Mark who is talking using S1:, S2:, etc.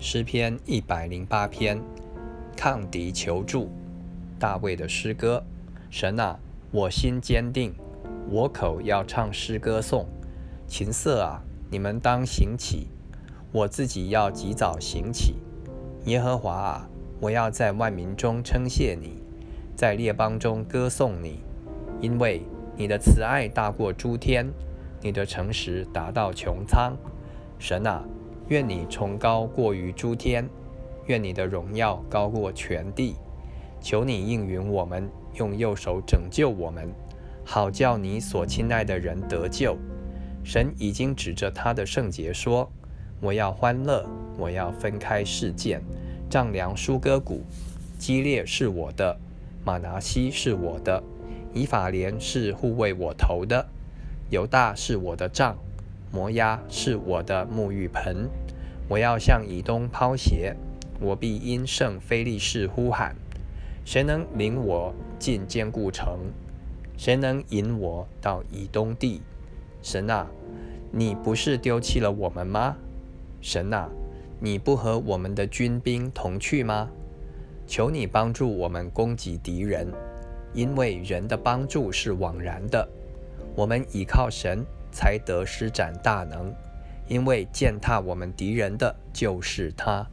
S1: 诗篇一百零八篇，抗敌求助。大卫的诗歌。神啊，我心坚定，我口要唱诗歌颂。琴瑟啊，你们当行起，我自己要及早行起。耶和华啊，我要在万民中称谢你，在列邦中歌颂你，因为你的慈爱大过诸天，你的诚实达到穹苍。神啊。愿你崇高过于诸天，愿你的荣耀高过全地。求你应允我们，用右手拯救我们，好叫你所亲爱的人得救。神已经指着他的圣洁说：“我要欢乐，我要分开事件，丈量舒歌谷。基列是我的，马拿西是我的，以法莲是护卫我头的，犹大是我的杖。”摩押是我的沐浴盆，我要向以东抛鞋，我必因圣非利士呼喊。谁能领我进坚固城？谁能引我到以东地？神啊，你不是丢弃了我们吗？神啊，你不和我们的军兵同去吗？求你帮助我们攻击敌人，因为人的帮助是枉然的。我们倚靠神。才得施展大能，因为践踏我们敌人的就是他。